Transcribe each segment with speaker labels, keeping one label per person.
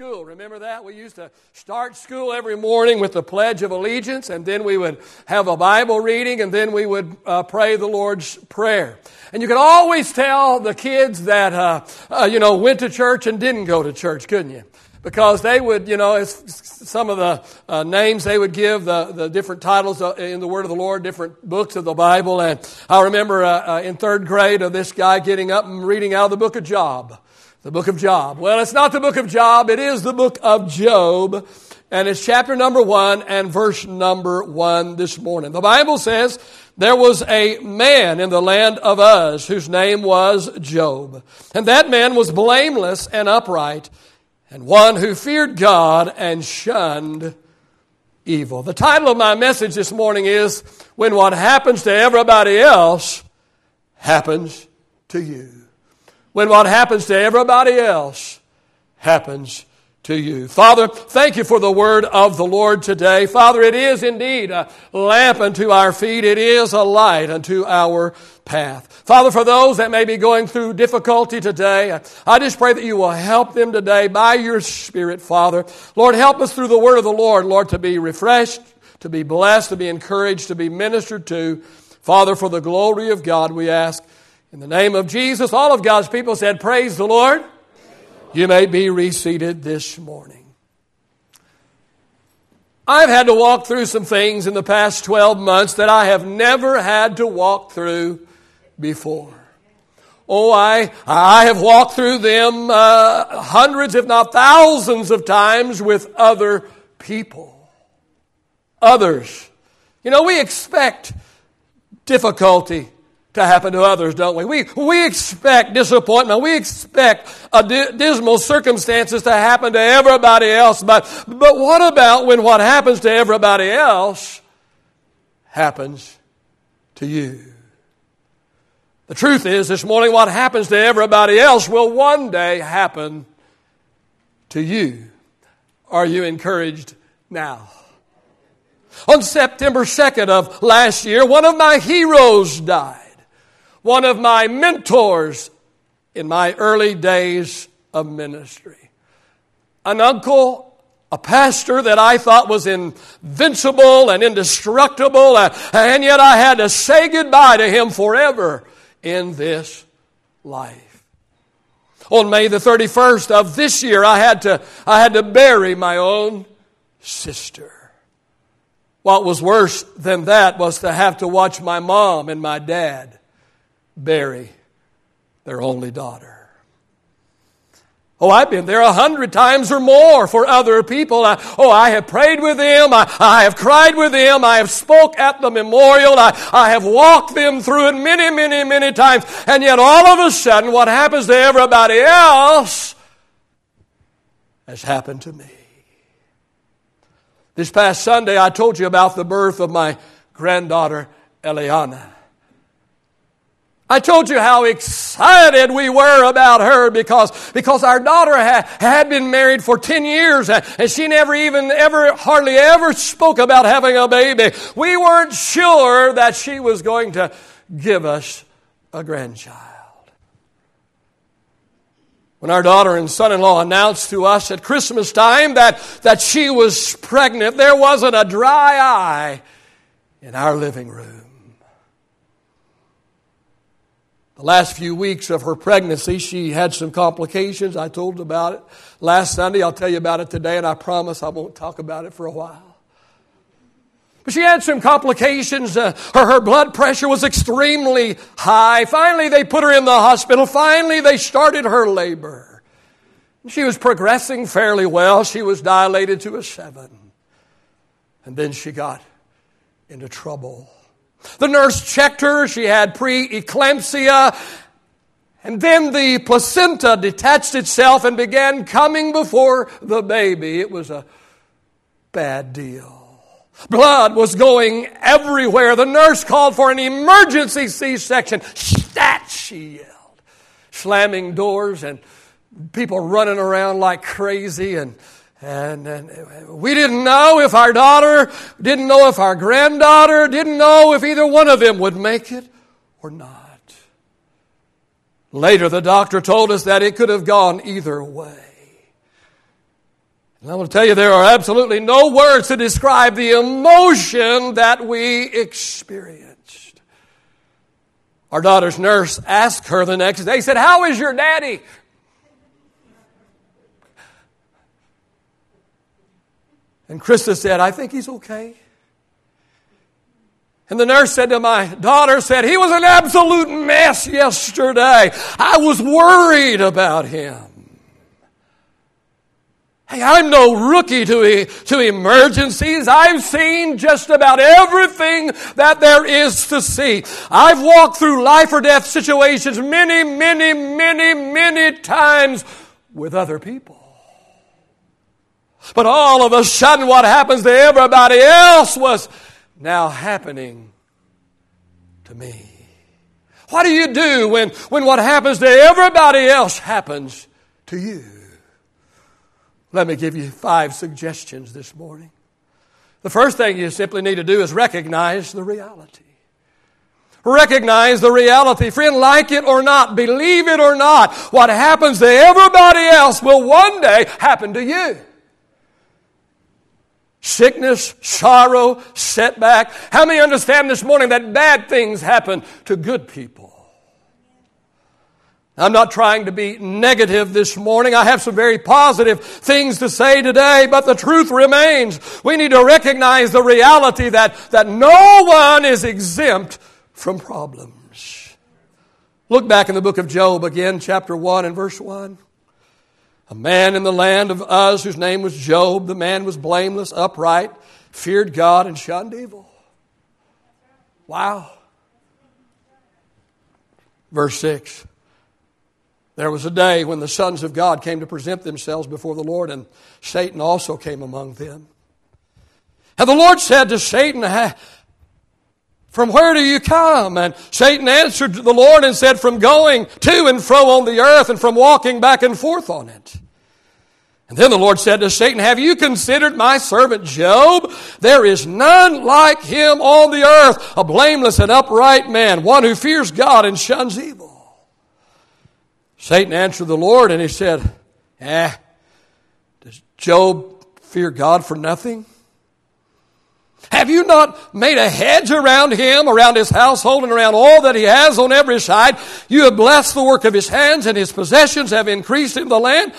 Speaker 1: school. Remember that? We used to start school every morning with the Pledge of Allegiance, and then we would have a Bible reading, and then we would uh, pray the Lord's Prayer. And you could always tell the kids that, uh, uh, you know, went to church and didn't go to church, couldn't you? Because they would, you know, some of the uh, names they would give, the, the different titles uh, in the Word of the Lord, different books of the Bible. And I remember uh, in third grade of this guy getting up and reading out of the book of Job. The book of Job. Well, it's not the book of Job, it is the book of Job. And it's chapter number one and verse number one this morning. The Bible says, there was a man in the land of Uz whose name was Job. And that man was blameless and upright, and one who feared God and shunned evil. The title of my message this morning is When What Happens to Everybody Else Happens to You when what happens to everybody else happens to you. Father, thank you for the word of the Lord today. Father, it is indeed a lamp unto our feet. It is a light unto our path. Father, for those that may be going through difficulty today, I just pray that you will help them today by your Spirit, Father. Lord, help us through the word of the Lord, Lord, to be refreshed, to be blessed, to be encouraged, to be ministered to. Father, for the glory of God, we ask in the name of Jesus, all of God's people said, Praise the Lord. You may be reseated this morning. I've had to walk through some things in the past 12 months that I have never had to walk through before. Oh, I, I have walked through them uh, hundreds, if not thousands of times with other people. Others. You know, we expect difficulty to happen to others, don't we? We, we expect disappointment. We expect di- dismal circumstances to happen to everybody else. But, but what about when what happens to everybody else happens to you? The truth is, this morning, what happens to everybody else will one day happen to you. Are you encouraged now? On September 2nd of last year, one of my heroes died one of my mentors in my early days of ministry. An uncle, a pastor that I thought was invincible and indestructible, uh, and yet I had to say goodbye to him forever in this life. On May the 31st of this year, I had to, I had to bury my own sister. What was worse than that was to have to watch my mom and my dad bury their only daughter. Oh, I've been there a hundred times or more for other people. I, oh, I have prayed with them. I, I have cried with them. I have spoke at the memorial. I, I have walked them through it many, many, many times. And yet all of a sudden, what happens to everybody else has happened to me. This past Sunday, I told you about the birth of my granddaughter, Eliana. I told you how excited we were about her because, because our daughter had, had been married for 10 years and she never even ever, hardly ever spoke about having a baby. We weren't sure that she was going to give us a grandchild. When our daughter and son in law announced to us at Christmas time that, that she was pregnant, there wasn't a dry eye in our living room. The last few weeks of her pregnancy, she had some complications. I told about it last Sunday. I'll tell you about it today, and I promise I won't talk about it for a while. But she had some complications. Uh, her, her blood pressure was extremely high. Finally, they put her in the hospital. Finally, they started her labor. She was progressing fairly well. She was dilated to a seven. And then she got into trouble. The nurse checked her. She had preeclampsia. And then the placenta detached itself and began coming before the baby. It was a bad deal. Blood was going everywhere. The nurse called for an emergency C section. Stat, she yelled. Slamming doors and people running around like crazy and and, and, uh, we didn't know if our daughter, didn't know if our granddaughter, didn't know if either one of them would make it or not. Later, the doctor told us that it could have gone either way. And I will tell you, there are absolutely no words to describe the emotion that we experienced. Our daughter's nurse asked her the next day, said, How is your daddy? And Krista said, I think he's okay. And the nurse said to my daughter, said, he was an absolute mess yesterday. I was worried about him. Hey, I'm no rookie to, to emergencies. I've seen just about everything that there is to see. I've walked through life or death situations many, many, many, many times with other people. But all of a sudden, what happens to everybody else was now happening to me. What do you do when, when what happens to everybody else happens to you? Let me give you five suggestions this morning. The first thing you simply need to do is recognize the reality. Recognize the reality. Friend, like it or not, believe it or not, what happens to everybody else will one day happen to you sickness, sorrow, setback. How many understand this morning that bad things happen to good people? I'm not trying to be negative this morning. I have some very positive things to say today, but the truth remains. We need to recognize the reality that, that no one is exempt from problems. Look back in the book of Job again, chapter 1 and verse 1. A man in the land of Uz whose name was Job. The man was blameless, upright, feared God, and shunned evil. Wow. Verse 6. There was a day when the sons of God came to present themselves before the Lord, and Satan also came among them. And the Lord said to Satan, from where do you come? And Satan answered the Lord and said, From going to and fro on the earth and from walking back and forth on it. And then the Lord said to Satan, Have you considered my servant Job? There is none like him on the earth, a blameless and upright man, one who fears God and shuns evil. Satan answered the Lord and he said, Eh, does Job fear God for nothing? Have you not made a hedge around him, around his household, and around all that he has on every side? You have blessed the work of his hands, and his possessions have increased in the land.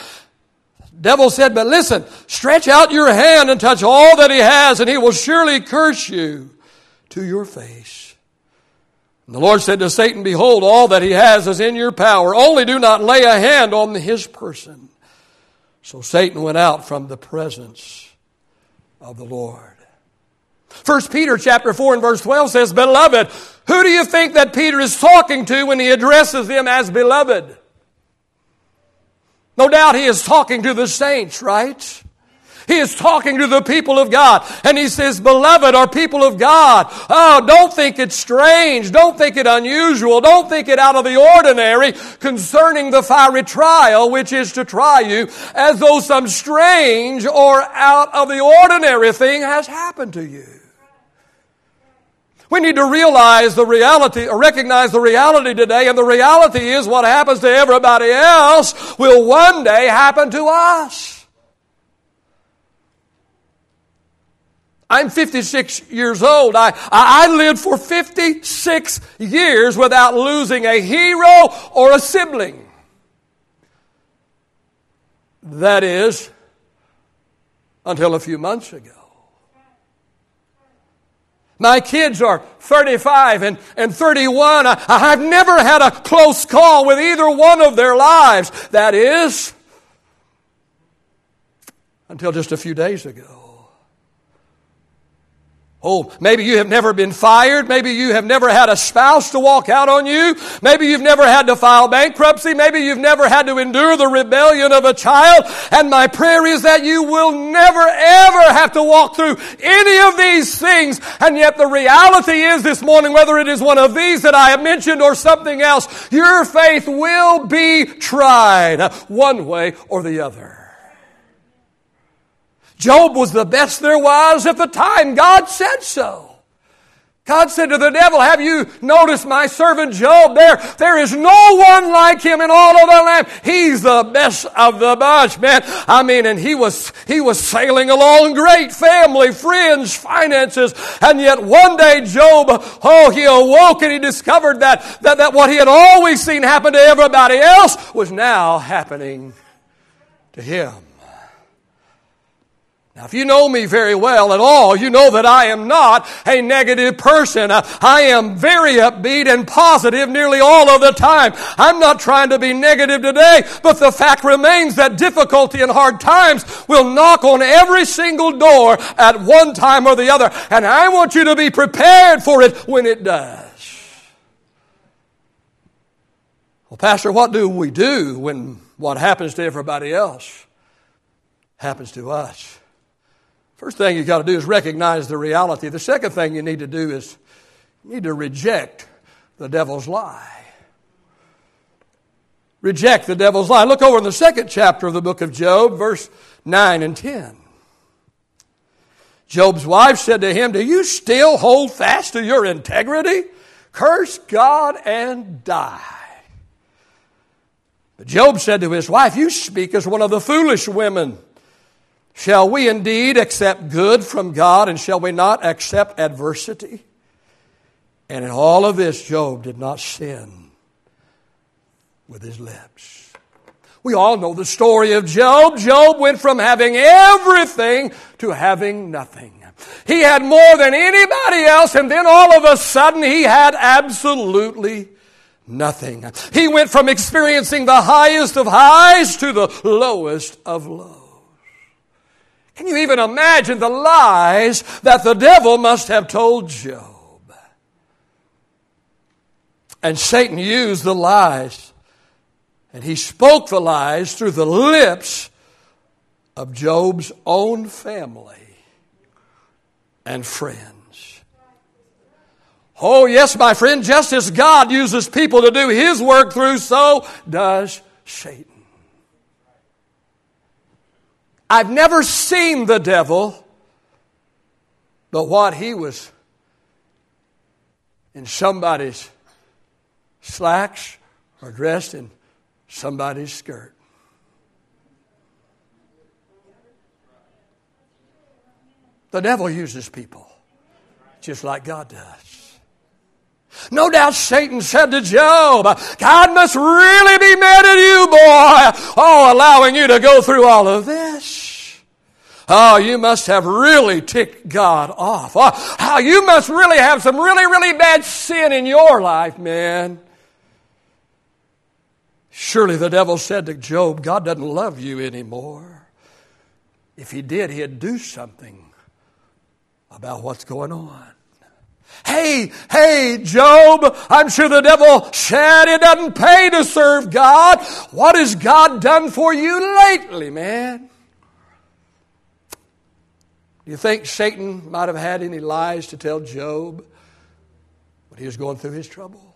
Speaker 1: Devil said, But listen, stretch out your hand and touch all that he has, and he will surely curse you to your face. And the Lord said to Satan, Behold, all that he has is in your power. Only do not lay a hand on his person. So Satan went out from the presence of the Lord. First Peter chapter 4 and verse 12 says, Beloved, who do you think that Peter is talking to when he addresses them as beloved? No doubt he is talking to the saints, right? He is talking to the people of God. And he says, Beloved are people of God. Oh, don't think it strange. Don't think it unusual. Don't think it out of the ordinary concerning the fiery trial which is to try you as though some strange or out of the ordinary thing has happened to you. We need to realize the reality, or recognize the reality today, and the reality is what happens to everybody else will one day happen to us. I'm 56 years old. I, I lived for 56 years without losing a hero or a sibling. That is, until a few months ago. My kids are 35 and, and 31. I, I've never had a close call with either one of their lives. That is, until just a few days ago. Oh, maybe you have never been fired. Maybe you have never had a spouse to walk out on you. Maybe you've never had to file bankruptcy. Maybe you've never had to endure the rebellion of a child. And my prayer is that you will never ever have to walk through any of these things. And yet the reality is this morning, whether it is one of these that I have mentioned or something else, your faith will be tried uh, one way or the other. Job was the best there was at the time. God said so. God said to the devil, have you noticed my servant Job? There, there is no one like him in all of the land. He's the best of the bunch, man. I mean, and he was, he was sailing along great family, friends, finances. And yet one day Job, oh, he awoke and he discovered that, that, that what he had always seen happen to everybody else was now happening to him. Now, if you know me very well at all, you know that I am not a negative person. Uh, I am very upbeat and positive nearly all of the time. I'm not trying to be negative today, but the fact remains that difficulty and hard times will knock on every single door at one time or the other. And I want you to be prepared for it when it does. Well, Pastor, what do we do when what happens to everybody else happens to us? First thing you've got to do is recognize the reality. The second thing you need to do is you need to reject the devil's lie. Reject the devil's lie. Look over in the second chapter of the book of Job, verse 9 and 10. Job's wife said to him, Do you still hold fast to your integrity? Curse God and die. But Job said to his wife, You speak as one of the foolish women. Shall we indeed accept good from God and shall we not accept adversity? And in all of this, Job did not sin with his lips. We all know the story of Job. Job went from having everything to having nothing. He had more than anybody else, and then all of a sudden he had absolutely nothing. He went from experiencing the highest of highs to the lowest of lows. Can you even imagine the lies that the devil must have told Job? And Satan used the lies, and he spoke the lies through the lips of Job's own family and friends. Oh, yes, my friend, just as God uses people to do his work through, so does Satan. I've never seen the devil, but what he was in somebody's slacks or dressed in somebody's skirt. The devil uses people just like God does. No doubt Satan said to Job, God must really be mad at you, boy. Oh, allowing you to go through all of this. Oh, you must have really ticked God off. Oh, you must really have some really, really bad sin in your life, man. Surely the devil said to Job, God doesn't love you anymore. If he did, he'd do something about what's going on. Hey, hey, Job, I'm sure the devil said it doesn't pay to serve God. What has God done for you lately, man? Do you think Satan might have had any lies to tell Job when he was going through his trouble?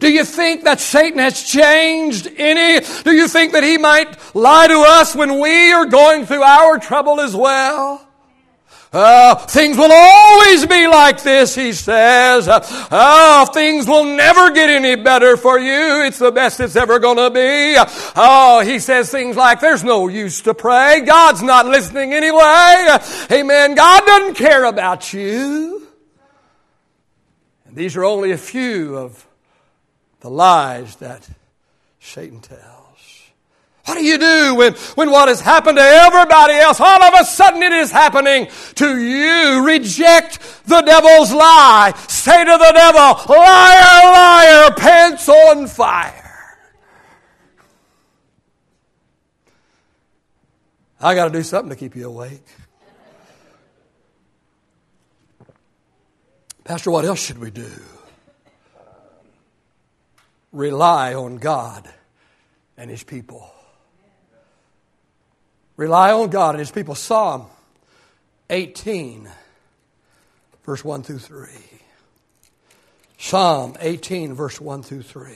Speaker 1: Do you think that Satan has changed any? Do you think that he might lie to us when we are going through our trouble as well? Uh, things will always be like this, he says. Uh, things will never get any better for you. It's the best it's ever going to be. Oh, he says things like, there's no use to pray. God's not listening anyway. Amen. God doesn't care about you. And these are only a few of the lies that Satan tells. What do you do when, when what has happened to everybody else, all of a sudden it is happening to you? Reject the devil's lie. Say to the devil, liar, liar, pants on fire. I got to do something to keep you awake. Pastor, what else should we do? Rely on God and His people. Rely on God and His people. Psalm 18, verse 1 through 3. Psalm 18, verse 1 through 3.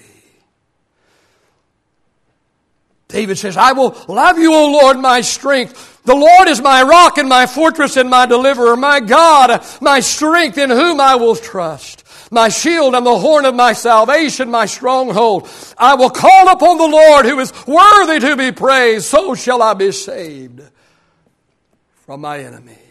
Speaker 1: David says, I will love you, O Lord, my strength. The Lord is my rock and my fortress and my deliverer, my God, my strength in whom I will trust. My shield and the horn of my salvation, my stronghold. I will call upon the Lord who is worthy to be praised. So shall I be saved from my enemies.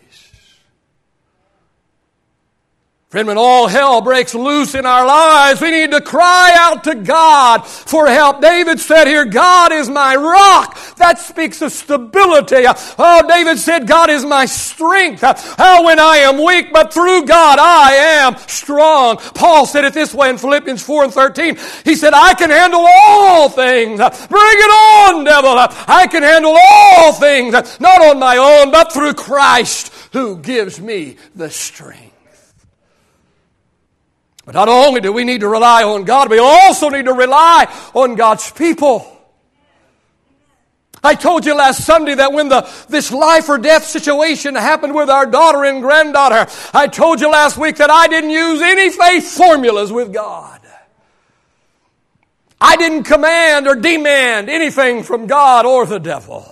Speaker 1: Friend, when all hell breaks loose in our lives, we need to cry out to God for help. David said here, God is my rock. That speaks of stability. Oh, David said, God is my strength. Oh, when I am weak, but through God I am strong. Paul said it this way in Philippians 4 and 13. He said, I can handle all things. Bring it on, devil. I can handle all things, not on my own, but through Christ who gives me the strength. But not only do we need to rely on God, we also need to rely on God's people. I told you last Sunday that when the, this life or death situation happened with our daughter and granddaughter, I told you last week that I didn't use any faith formulas with God. I didn't command or demand anything from God or the devil.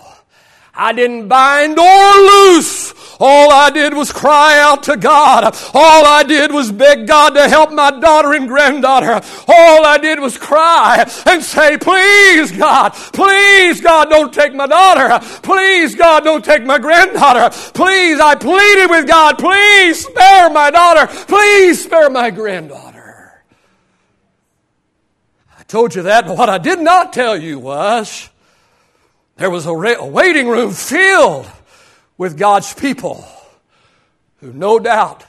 Speaker 1: I didn't bind or loose all I did was cry out to God. All I did was beg God to help my daughter and granddaughter. All I did was cry and say, please God, please God, don't take my daughter. Please God, don't take my granddaughter. Please, I pleaded with God, please spare my daughter. Please spare my granddaughter. I told you that, but what I did not tell you was there was a, waiting room filled with God's people who no doubt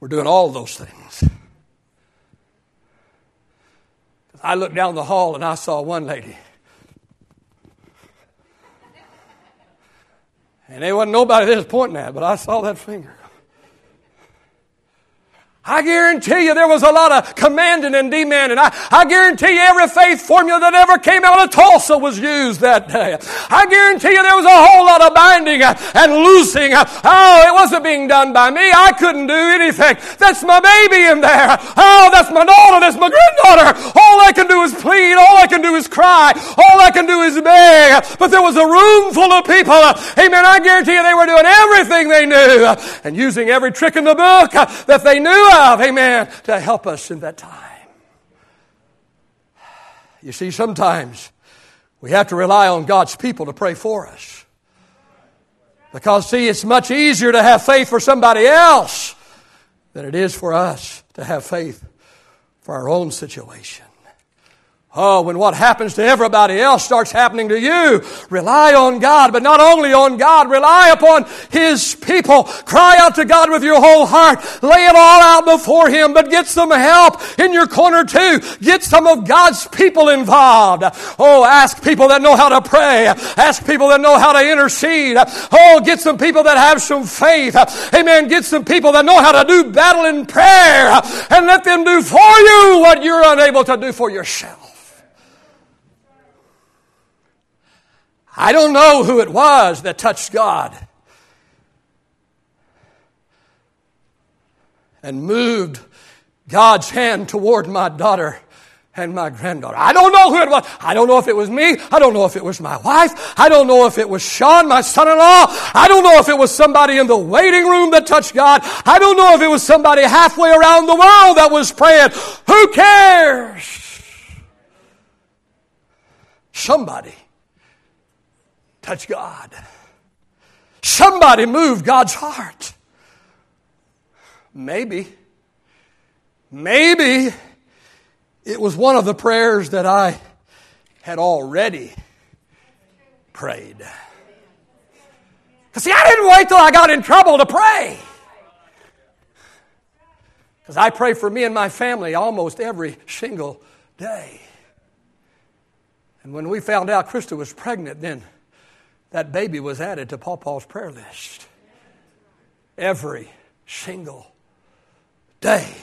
Speaker 1: were doing all those things. I looked down the hall and I saw one lady. And there wasn't nobody there pointing at, but I saw that finger. I guarantee you there was a lot of commanding and demanding. I, I guarantee you every faith formula that ever came out of Tulsa was used that day. I guarantee you there was a whole lot of binding uh, and loosing. Uh, oh, it wasn't being done by me. I couldn't do anything. That's my baby in there. Oh, that's my daughter. That's my granddaughter. All I can do is plead. All I can do is cry. All I can do is beg. But there was a room full of people. Amen. I guarantee you they were doing everything they knew uh, and using every trick in the book that they knew amen, to help us in that time. You see, sometimes we have to rely on God's people to pray for us. Because, see, it's much easier to have faith for somebody else than it is for us to have faith for our own situation. Oh, when what happens to everybody else starts happening to you, rely on God, but not only on God, rely upon His people. Cry out to God with your whole heart. Lay it all out before Him, but get some help in your corner too. Get some of God's people involved. Oh, ask people that know how to pray. Ask people that know how to intercede. Oh, get some people that have some faith. Amen. Get some people that know how to do battle in prayer and let them do for you what you're unable to do for yourself. I don't know who it was that touched God and moved God's hand toward my daughter and my granddaughter. I don't know who it was. I don't know if it was me. I don't know if it was my wife. I don't know if it was Sean, my son in law. I don't know if it was somebody in the waiting room that touched God. I don't know if it was somebody halfway around the world that was praying. Who cares? Somebody touch God. Somebody moved God's heart. Maybe, maybe it was one of the prayers that I had already prayed. Because, see, I didn't wait till I got in trouble to pray. Because I pray for me and my family almost every single day. And when we found out Krista was pregnant, then that baby was added to Paul Paul's prayer list every single day.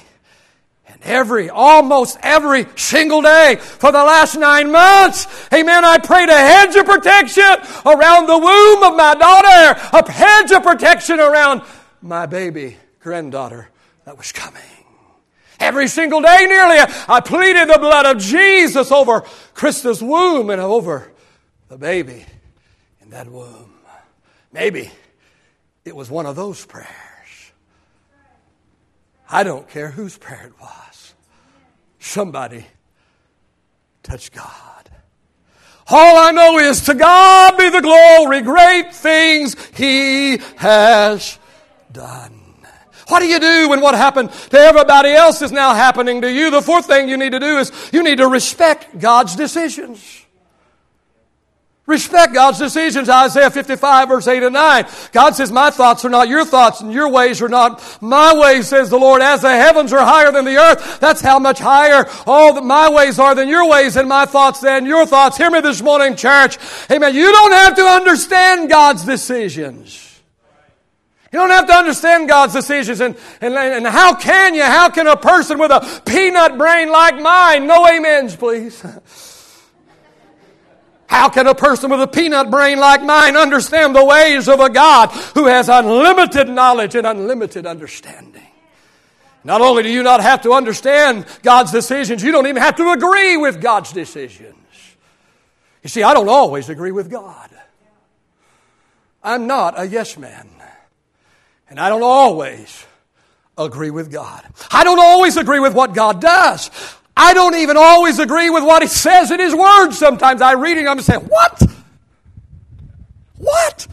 Speaker 1: And every, almost every single day for the last nine months, amen, I prayed a hedge of protection around the womb of my daughter, a hedge of protection around my baby granddaughter that was coming. Every single day nearly, I pleaded the blood of Jesus over Krista's womb and over the baby that womb. Maybe it was one of those prayers. I don't care whose prayer it was. Somebody touched God. All I know is to God be the glory, great things He has done. What do you do when what happened to everybody else is now happening to you? The fourth thing you need to do is you need to respect God's decisions. Respect God's decisions. Isaiah 55 verse 8 and 9. God says, my thoughts are not your thoughts and your ways are not my ways, says the Lord. As the heavens are higher than the earth, that's how much higher all that my ways are than your ways and my thoughts than your thoughts. Hear me this morning, church. Amen. You don't have to understand God's decisions. You don't have to understand God's decisions. And, and, and how can you? How can a person with a peanut brain like mine, no amens, please. How can a person with a peanut brain like mine understand the ways of a God who has unlimited knowledge and unlimited understanding? Not only do you not have to understand God's decisions, you don't even have to agree with God's decisions. You see, I don't always agree with God. I'm not a yes man. And I don't always agree with God. I don't always agree with what God does. I don't even always agree with what he says in his word. Sometimes I read it and I'm saying, What? What?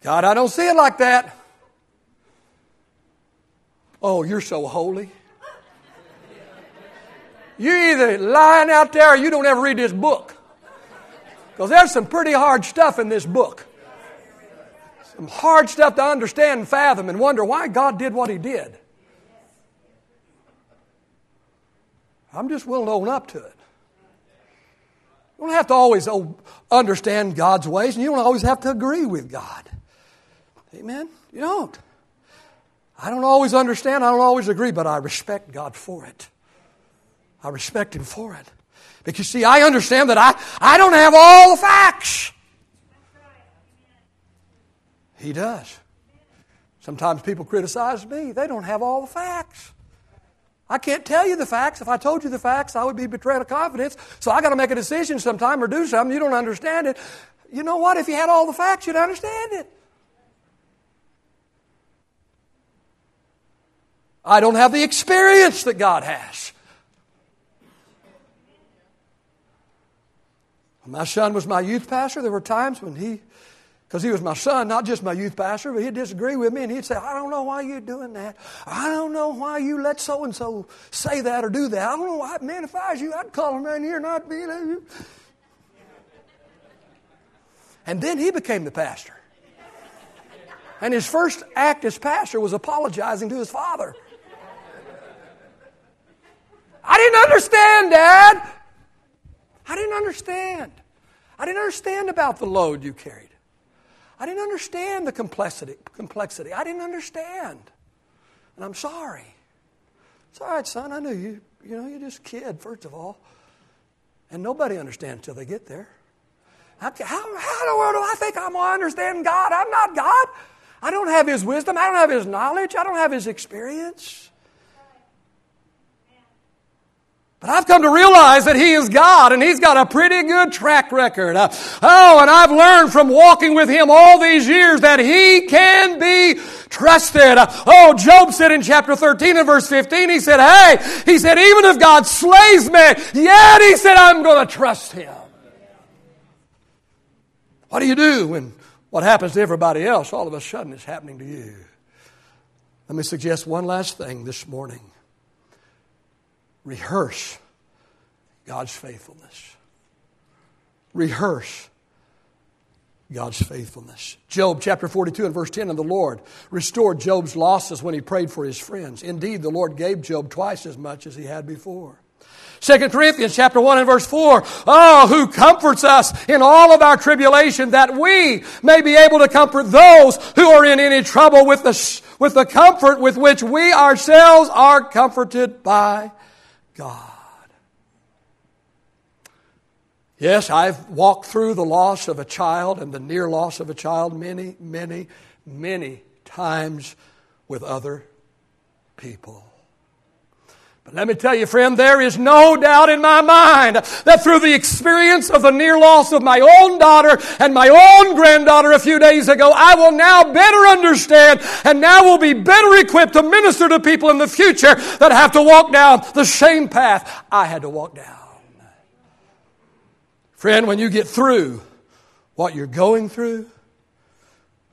Speaker 1: God, I don't see it like that. Oh, you're so holy. You're either lying out there or you don't ever read this book. Because there's some pretty hard stuff in this book. Some hard stuff to understand and fathom and wonder why God did what He did. I'm just willing to own up to it. You don't have to always understand God's ways, and you don't always have to agree with God. Amen? You don't. I don't always understand, I don't always agree, but I respect God for it. I respect Him for it. Because, see, I understand that I, I don't have all the facts. He does. Sometimes people criticize me, they don't have all the facts. I can't tell you the facts. If I told you the facts, I would be betraying a confidence. So I got to make a decision sometime or do something. You don't understand it. You know what? If you had all the facts, you'd understand it. I don't have the experience that God has. When my son was my youth pastor, there were times when he because he was my son, not just my youth pastor, but he'd disagree with me and he'd say, I don't know why you're doing that. I don't know why you let so and so say that or do that. I don't know why, man, if I was you, I'd call him around here and I'd be like you. And then he became the pastor. And his first act as pastor was apologizing to his father. I didn't understand, Dad. I didn't understand. I didn't understand about the load you carried. I didn't understand the complexity. complexity. I didn't understand. And I'm sorry. It's all right, son. I knew you. You know, you're just a kid, first of all. And nobody understands until they get there. How, how, in the world do I think I'm going to understand God? I'm not God. I don't have His wisdom. I don't have His knowledge. I don't have His experience. But I've come to realize that He is God and He's got a pretty good track record. Uh, oh, and I've learned from walking with Him all these years that He can be trusted. Uh, oh, Job said in chapter 13 and verse 15, he said, hey, he said, even if God slays me, yet he said, I'm going to trust Him. What do you do when what happens to everybody else all of a sudden is happening to you? Let me suggest one last thing this morning rehearse God's faithfulness. Rehearse God's faithfulness. Job chapter 42 and verse 10 And the Lord restored Job's losses when he prayed for his friends. Indeed, the Lord gave Job twice as much as he had before. 2 Corinthians chapter 1 and verse 4. Oh, who comforts us in all of our tribulation that we may be able to comfort those who are in any trouble with the, with the comfort with which we ourselves are comforted by God. Yes, I've walked through the loss of a child and the near loss of a child many, many, many times with other people. But let me tell you, friend, there is no doubt in my mind that through the experience of the near loss of my own daughter and my own granddaughter a few days ago, I will now better understand and now will be better equipped to minister to people in the future that have to walk down the same path I had to walk down. Friend, when you get through what you're going through,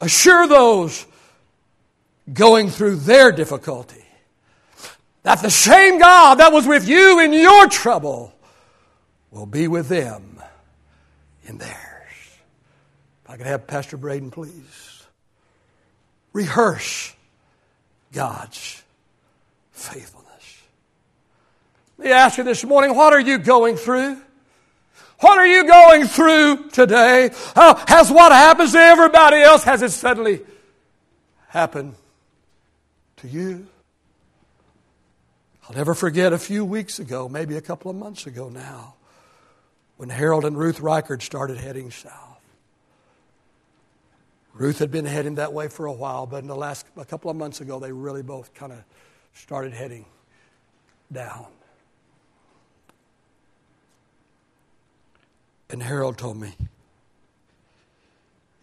Speaker 1: assure those going through their difficulty that the same God that was with you in your trouble will be with them in theirs. If I could have Pastor Braden, please. Rehearse God's faithfulness. Let me ask you this morning what are you going through? What are you going through today? Uh, has what happens to everybody else, has it suddenly happened to you? I'll never forget a few weeks ago, maybe a couple of months ago now, when Harold and Ruth Reichard started heading south. Ruth had been heading that way for a while, but in the last a couple of months ago, they really both kind of started heading down. And Harold told me,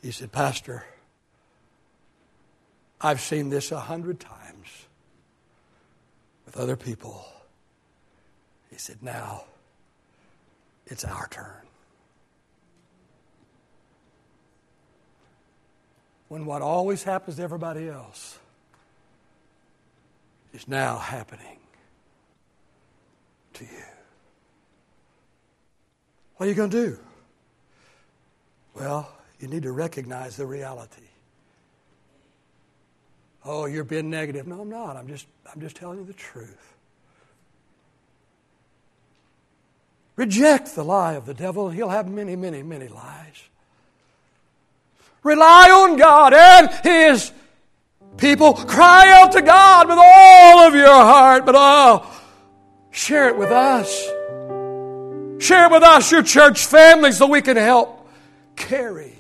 Speaker 1: he said, Pastor, I've seen this a hundred times other people. He said, Now it's our turn. When what always happens to everybody else is now happening to you. What are you going to do? Well, you need to recognize the reality. Oh, you're being negative. No, I'm not. I'm just, I'm just telling you the truth. Reject the lie of the devil. He'll have many, many, many lies. Rely on God and His people. Cry out to God with all of your heart, but oh, share it with us. Share it with us, your church family, so we can help carry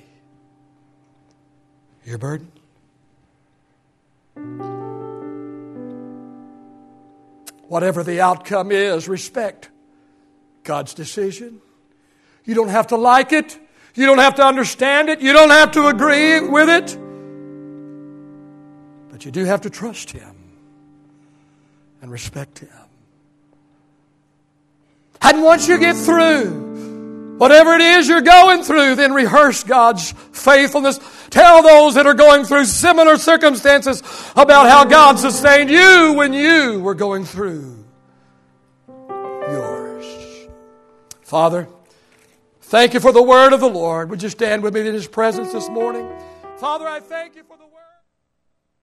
Speaker 1: your burden. Whatever the outcome is, respect God's decision. You don't have to like it. You don't have to understand it. You don't have to agree with it. But you do have to trust Him and respect Him. And once you get through, whatever it is you're going through, then rehearse God's faithfulness. Tell those that are going through similar circumstances about how God sustained you when you were going through yours. Father, thank you for the word of the Lord. Would you stand with me in His presence this morning? Father, I thank you for the